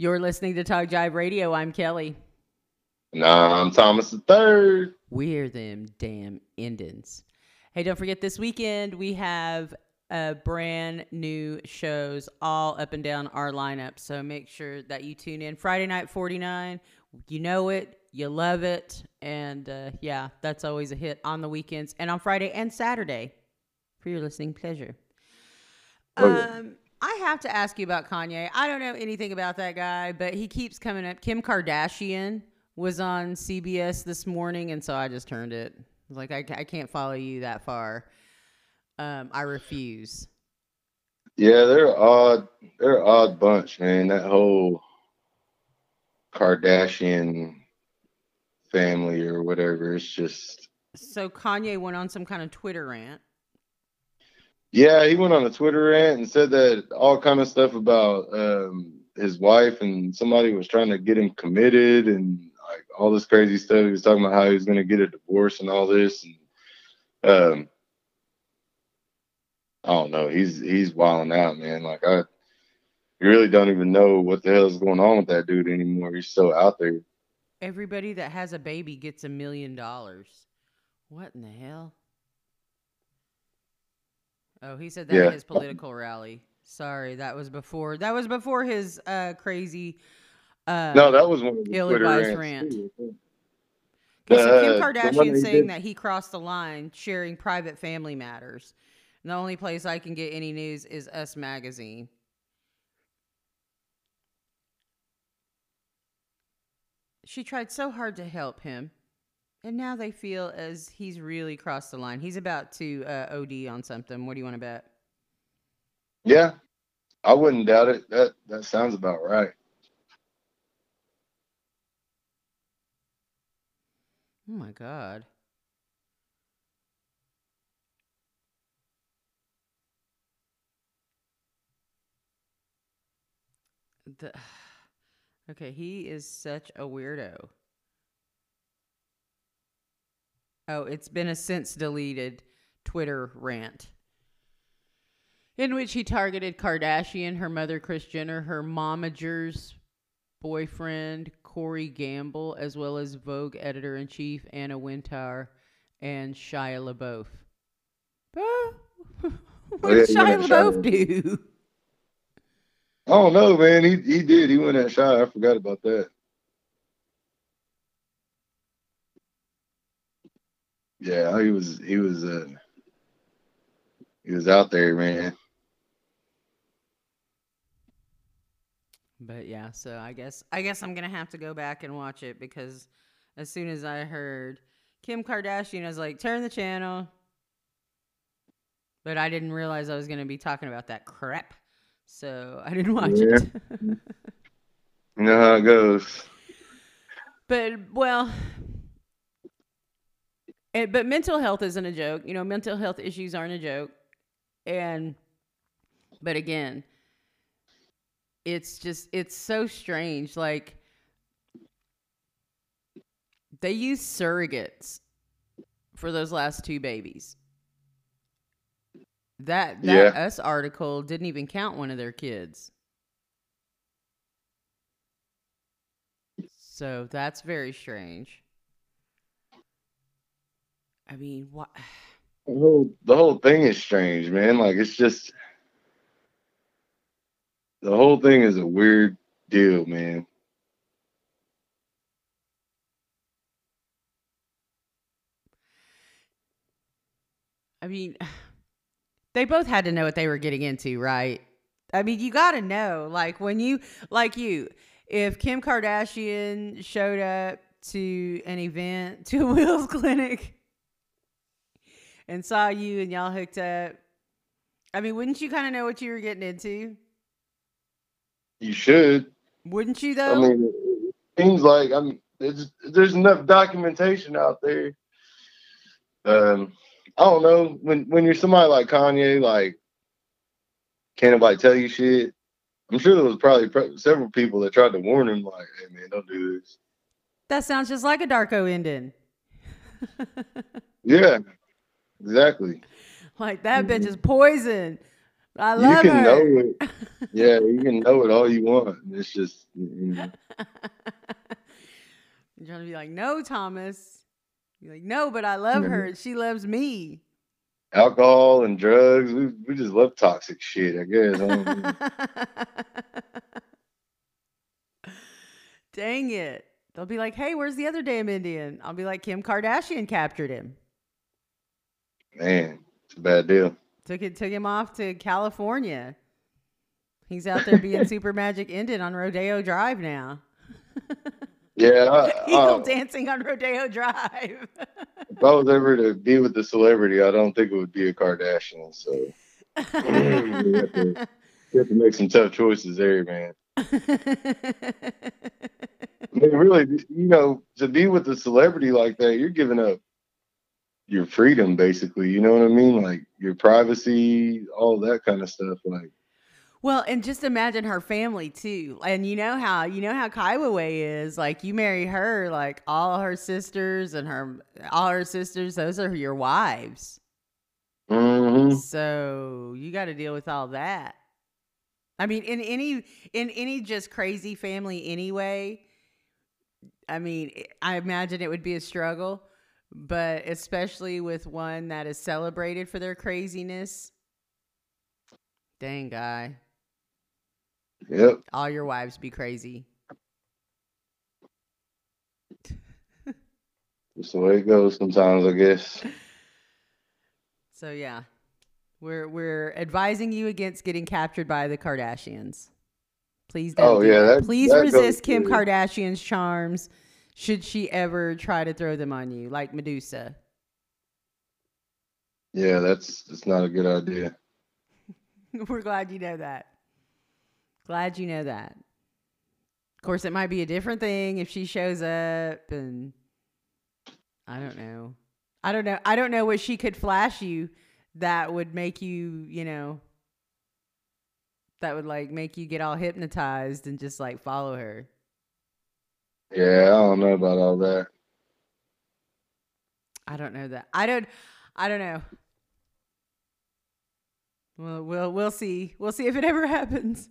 You're listening to Talk Jive Radio. I'm Kelly. Nah, I'm Thomas the Third. We're them damn Indians. Hey, don't forget this weekend we have uh, brand new shows all up and down our lineup. So make sure that you tune in. Friday night 49. You know it, you love it, and uh, yeah, that's always a hit on the weekends and on Friday and Saturday for your listening pleasure. Um, I have to ask you about Kanye. I don't know anything about that guy, but he keeps coming up. Kim Kardashian was on CBS this morning, and so I just turned it. I like, I, I can't follow you that far. Um, I refuse. Yeah, they're odd. They're an odd bunch, man. That whole Kardashian family or whatever. It's just So Kanye went on some kind of Twitter rant. Yeah. He went on a Twitter rant and said that all kind of stuff about um, his wife and somebody was trying to get him committed and like all this crazy stuff. He was talking about how he was going to get a divorce and all this and um. I don't know. He's he's wilding out, man. Like I, you really don't even know what the hell is going on with that dude anymore. He's so out there. Everybody that has a baby gets a million dollars. What in the hell? Oh, he said that Yeah. at his political rally. Sorry, that was before. That was before his uh, crazy. Uh, No, that was one of the Twitter ill-advised rant. so Kim Uh, Kardashian saying did- that he crossed the line sharing private family matters. And the only place I can get any news is Us Magazine. She tried so hard to help him, and now they feel as he's really crossed the line. He's about to uh, OD on something. What do you want to bet? Yeah, I wouldn't doubt it. That that sounds about right. Oh my God. The, okay, he is such a weirdo. Oh, it's been a since deleted Twitter rant in which he targeted Kardashian, her mother Kris Jenner, her momager's boyfriend Corey Gamble, as well as Vogue editor in chief Anna Wintour and Shia LaBeouf. Ah, what yeah, did Shia LaBeouf Shia do? I don't know, man. He he did. He went that shot. I forgot about that. Yeah, he was he was uh he was out there, man. But yeah, so I guess I guess I'm gonna have to go back and watch it because as soon as I heard Kim Kardashian, I was like, turn the channel. But I didn't realize I was gonna be talking about that crap. So I didn't watch Yeah. it. You know how it goes. but well it, but mental health isn't a joke. You know, mental health issues aren't a joke. And but again, it's just it's so strange like they use surrogates for those last two babies that that Yeah. us article didn't even count one of their kids so that's very strange i mean what The whole the whole thing is strange, man. Like it's just the whole thing is a weird deal, man. I mean, they both had to know what they were getting into, right? I mean, you got to know. Like when you, like you, if Kim Kardashian showed up to an event, to a Will's clinic, and saw you and y'all hooked up, I mean, wouldn't you kind of know what you were getting into? You should. Wouldn't you though? I mean, it seems like I mean, there's there's enough documentation out there. Um, I don't know when when you're somebody like Kanye, like can't nobody tell you shit. I'm sure there was probably pro- several people that tried to warn him, like, "Hey man, don't do this." that sounds just like a Darko ending. Yeah, exactly. Like that bitch mm-hmm. is poison. I love you can her. know it. Yeah, you can know it all you want. It's just you know, You're trying to be like, no, Thomas. You're like, no, but I love her mm-hmm. she loves me. alcohol and drugs. We we just love toxic shit. I guess. I. Dang it. They'll be like, hey, where's the other damn Indian? I'll be like, Kim Kardashian captured him. Man, it's a bad deal. Took it took him off to California. He's out there being super magic Indian on Rodeo Drive now. Yeah, I, Eagle I, um, dancing on Rodeo Drive. if I was ever to be with a celebrity, I don't think it would be a Kardashian. So you have, to, you have to make some tough choices there, man. I mean, really, you know, to be with a celebrity like that, you're giving up your freedom, basically. You know what I mean? Like your privacy, all that kind of stuff. Like, Well, and just imagine her family too. And you know how you know how Kiowa Way is. Like you marry her, like all her sisters and her all her sisters, those are your wives. mhm. So you got to deal with all that. I mean, in any in any just crazy family anyway. I mean, I imagine it would be a struggle, but especially with one that is celebrated for their craziness. Dang guy, yep. all your wives be crazy. That's the way it goes sometimes, I guess. So yeah, we're we're advising you against getting captured by the Kardashians. Please don't. Oh, do yeah, that. that- Please that resist Kim. Kardashian's charms. Should she ever try to throw them on you, like Medusa? Yeah, that's that's not a good idea. we're glad you know that. Glad you know that. Of course, it might be a different thing if she shows up, and I don't know. I don't know. I don't know what she could flash you that would make you, you know, that would like make you get all hypnotized and just like follow her. Yeah, I don't know about all that. I don't know that. I don't. I don't know. Well, we'll we'll see. We'll see if it ever happens.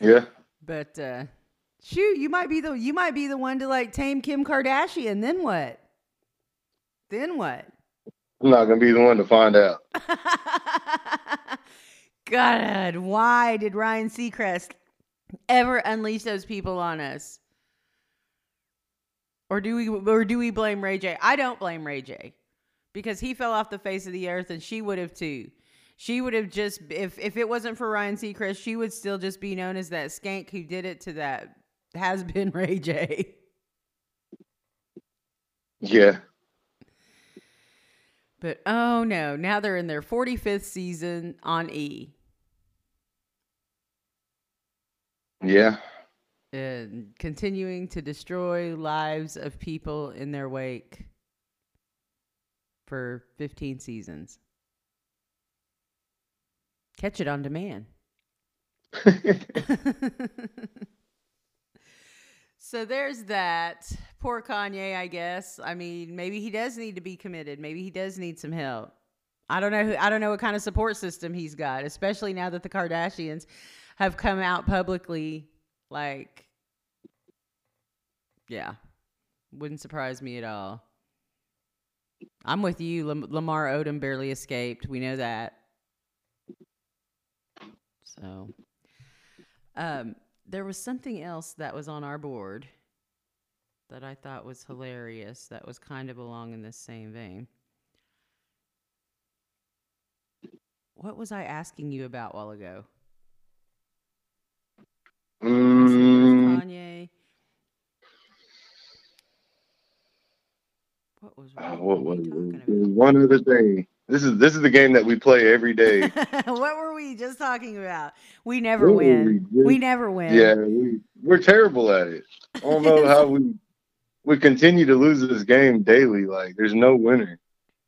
Yeah. But uh shoot, you might be the you might be the one to like tame Kim Kardashian. Then what? Then what? I'm not gonna be the one to find out. God, why did Ryan Seacrest ever unleash those people on us? Or do we or do we blame Ray J? I don't blame Ray J. Because he fell off the face of the earth and she would have too. She would have just if if it wasn't for Ryan Seacrest, she would still just be known as that skank who did it to that has been Ray J. Yeah. But oh no, now they're in their 45th season on E. Yeah. and continuing to destroy lives of people in their wake for 15 seasons. Catch it on demand. so there's that. Poor Kanye, I guess. I mean, maybe he does need to be committed. Maybe he does need some help. I don't know who I don't know what kind of support system he's got, especially now that the Kardashians have come out publicly like yeah. Wouldn't surprise me at all. I'm with you. Lam- Lamar Odom barely escaped. We know that. So, um, there was something else that was on our board that I thought was hilarious. That was kind of along in this same vein. What was I asking you about while ago? I said there was Mm, Kanye. What was oh, what, what were was we it? talking There was one other thing. This is this is the game that we play every day. what were we just talking about? We never Ooh, win. we We never win. Yeah, we we're terrible at it. I don't know how we we continue to lose this game daily. Like there's no winner.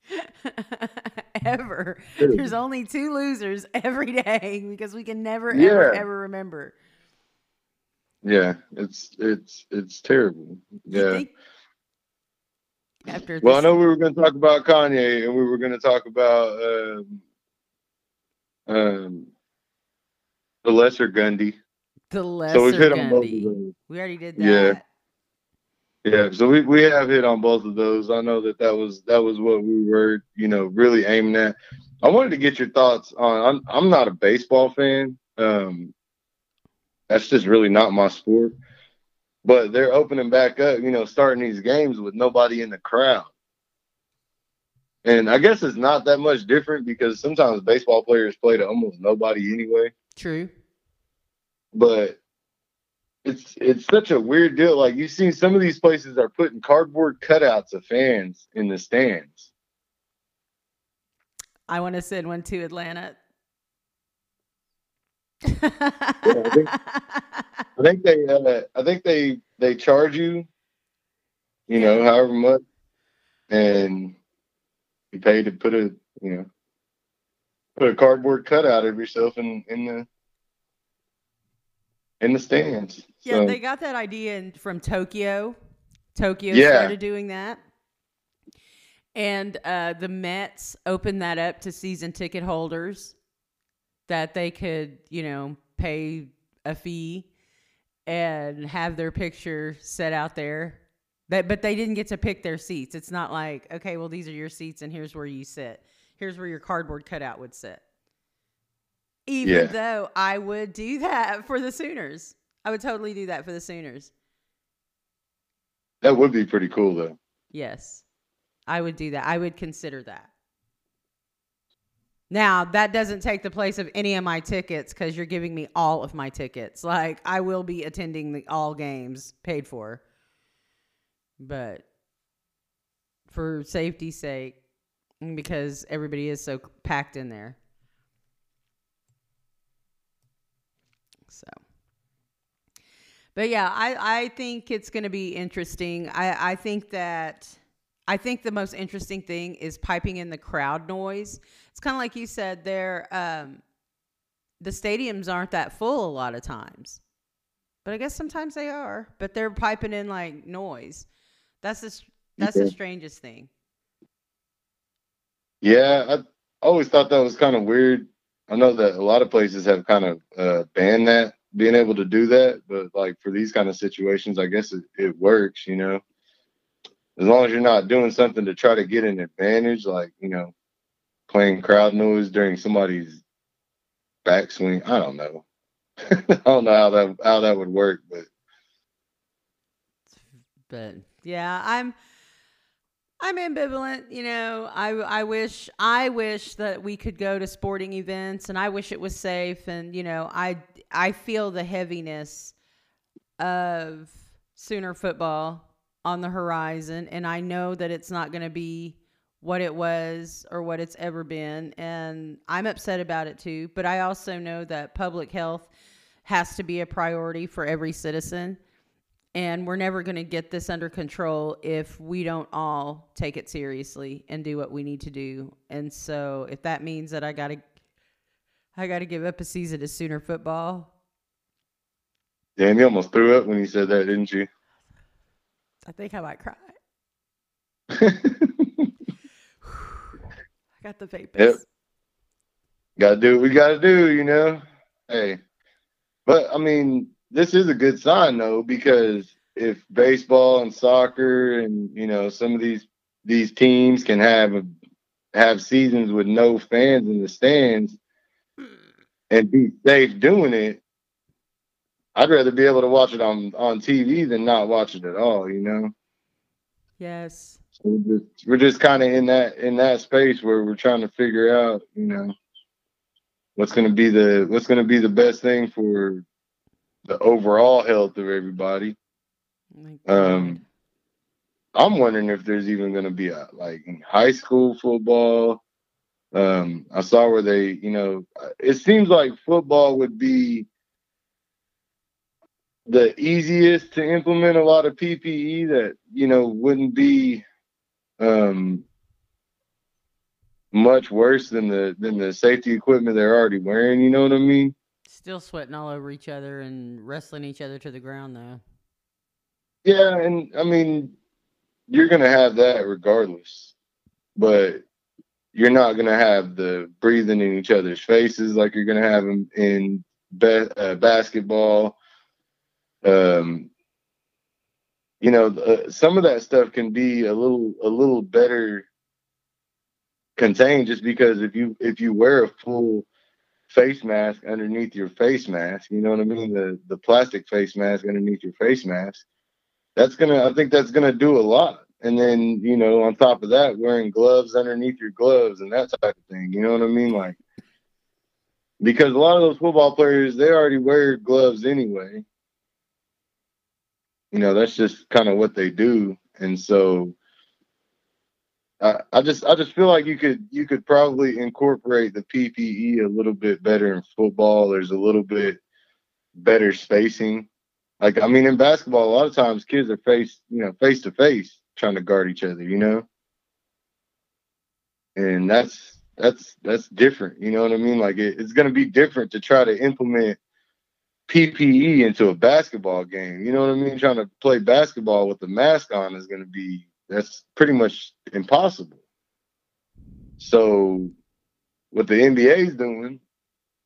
ever. There's only two losers every day because we can never ever Yeah. ever remember. Yeah, it's it's it's terrible. You Yeah. think- After Well, I know we were going to talk about Kanye and we were going to talk about um, um, the Lesser Gundy. The lesser So we've hit on both of those. We already did that. Yeah. Yeah, so we, we have hit on both of those. I know that that was that was what we were, you know, really aiming at. I wanted to get your thoughts on. I'm I'm not a baseball fan. Um, that's just really not my sport. But they're opening back up, you know, starting these games with nobody in the crowd. And I guess it's not that much different because sometimes baseball players play to almost nobody anyway True. but it's it's such a weird deal. Like you see, some of these places are putting cardboard cutouts of fans in the stands. I want to send one to Atlanta. I think- I think they uh, I think they they charge you, you know, however much, and you pay to put a you know put a cardboard cutout of yourself in in the in the stands. Yeah, So, they got that idea in, from Tokyo. Tokyo Yeah. started doing that. And uh, the Mets opened that up to season ticket holders that they could, you know, pay a fee and have their picture set out there. That, but they didn't get to pick their seats. It's not like, okay, well, these are your seats and here's where you sit. Here's where your cardboard cutout would sit. Even Yeah. though I would do that for the Sooners. I would totally do that for the Sooners. that would be pretty cool though. Yes. I would do that. I would consider that. Now, that doesn't take the place of any of my tickets because you're giving me all of my tickets. Like, I will be attending the all games paid for. But for safety's sake, because everybody is so packed in there. So. But yeah, I, I think it's going to be interesting. I, I think that I think the most interesting thing is piping in the crowd noise. It's kind of like you said there. Um, the stadiums aren't that full a lot of times, but I guess sometimes they are. But they're piping in like noise. That's the that's the strangest thing. Yeah, I always thought that was kind of weird. I know that a lot of places have kind of uh, banned that, being able to do that, but like for these kind of situations, I guess it, it works, you know. As long as you're not doing something to try to get an advantage, like, you know, playing crowd noise during somebody's backswing. I don't know. I don't know how that how that would work, but but yeah, I'm I'm ambivalent, you know. I I wish I wish that we could go to sporting events and I wish it was safe and you know, I I feel the heaviness of Sooner football on the horizon and I know that it's not going to be what it was or what it's ever been and I'm upset about it too, but I also know that public health has to be a priority for every citizen and we're never going to get this under control if we don't all take it seriously and do what we need to do. And so if that means that I got to I got to give up a season of Sooner football, damn, you almost threw up when you said that, didn't you? I think I might cry. I got the vapors. Yep. gotta do what we gotta do, you know. Hey, but I mean, this is a good sign though because if baseball and soccer and you know some of these these teams can have a, have seasons with no fans in the stands hmm. and be safe doing it, I'd rather be able to watch it on on TV than not watch it at all. You know. Yes. So we're just, we're just kind of in that in that space where we're trying to figure out, you know, what's going to be the what's going to be the best thing for the overall health of everybody. Um, I'm wondering if there's even going to be a like in high school football. Um, I saw where they, you know, it seems like football would be the easiest to implement a lot of PPE that you know wouldn't be um, much worse than the than the safety equipment they're already wearing. You know what I mean? Still sweating all over each other and wrestling each other to the ground though. Yeah, and I mean, you're gonna have that regardless. But you're not gonna have the breathing in each other's faces like you're gonna have in, in be- uh, basketball. Um, you know, uh, some of that stuff can be a little a little better contained just because if you if you wear a full face mask underneath your face mask, you know what I mean, the the plastic face mask underneath your face mask, that's gonna I think that's gonna do a lot. And then you know, on top of that, wearing gloves underneath your gloves and that type of thing. You know what I mean, like because a lot of those football players they already wear gloves anyway. You know, that's just kind of what they do, and so I, I just I just feel like you could you could probably incorporate the PPE a little bit better in football. There's a little bit better spacing. Like I mean, in basketball, a lot of times kids are face you know face to face trying to guard each other. You know, and that's that's that's different. You know what I mean? Like it, it's going to be different to try to implement PPE into a basketball game. You know what I mean? Trying to play basketball with the mask on is going to be that's pretty much impossible. So, what the NBA is doing,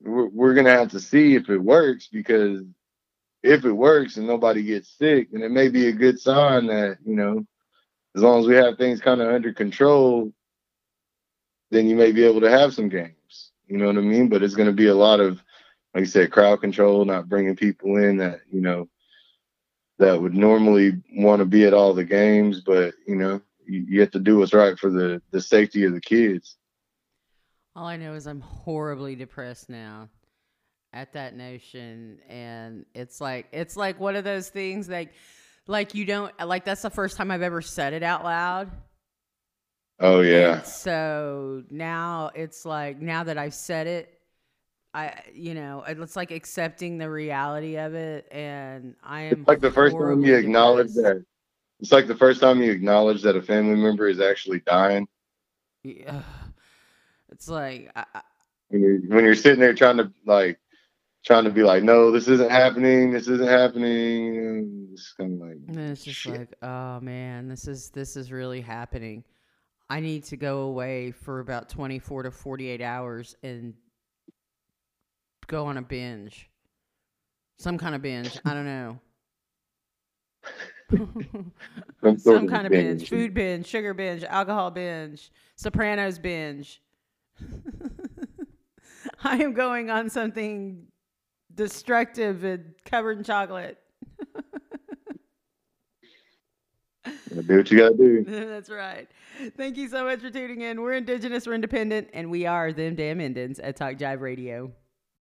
we're, we're going to have to see if it works because if it works and nobody gets sick, and it may be a good sign that, you know, as long as we have things kind of under control, then you may be able to have some games. You know what I mean? But it's going to be a lot of, like you said, crowd control, not bringing people in that, you know, that would normally want to be at all the games, but you know, you, you have to do what's right for the the safety of the kids. All I know is I'm horribly depressed now at that notion and it's like it's like one of those things like like you don't like that's the first time I've ever said it out loud. Oh yeah. And so now it's like now that I've said it I, you know, it's like accepting the reality of it, and I am it's like the first time you acknowledge that. It's like the first time you acknowledge that a family member is actually dying. Yeah, it's like I, when you're when you're sitting there trying to like trying to be like, no, this isn't happening. This isn't happening. It's kind of like, and it's just shit. like, oh man, this is this is really happening. I need to go away for about 24 to 48 hours and go on a binge. Some kind of binge. I don't know. Some, Some kind of binge. binge. Food binge, sugar binge, alcohol binge, Sopranos binge. I am going on something destructive and covered in chocolate. do what you gotta do. That's right. Thank you so much for tuning in. We're Indigenous, we're independent, and we are them damn Indians at Talk Jive Radio.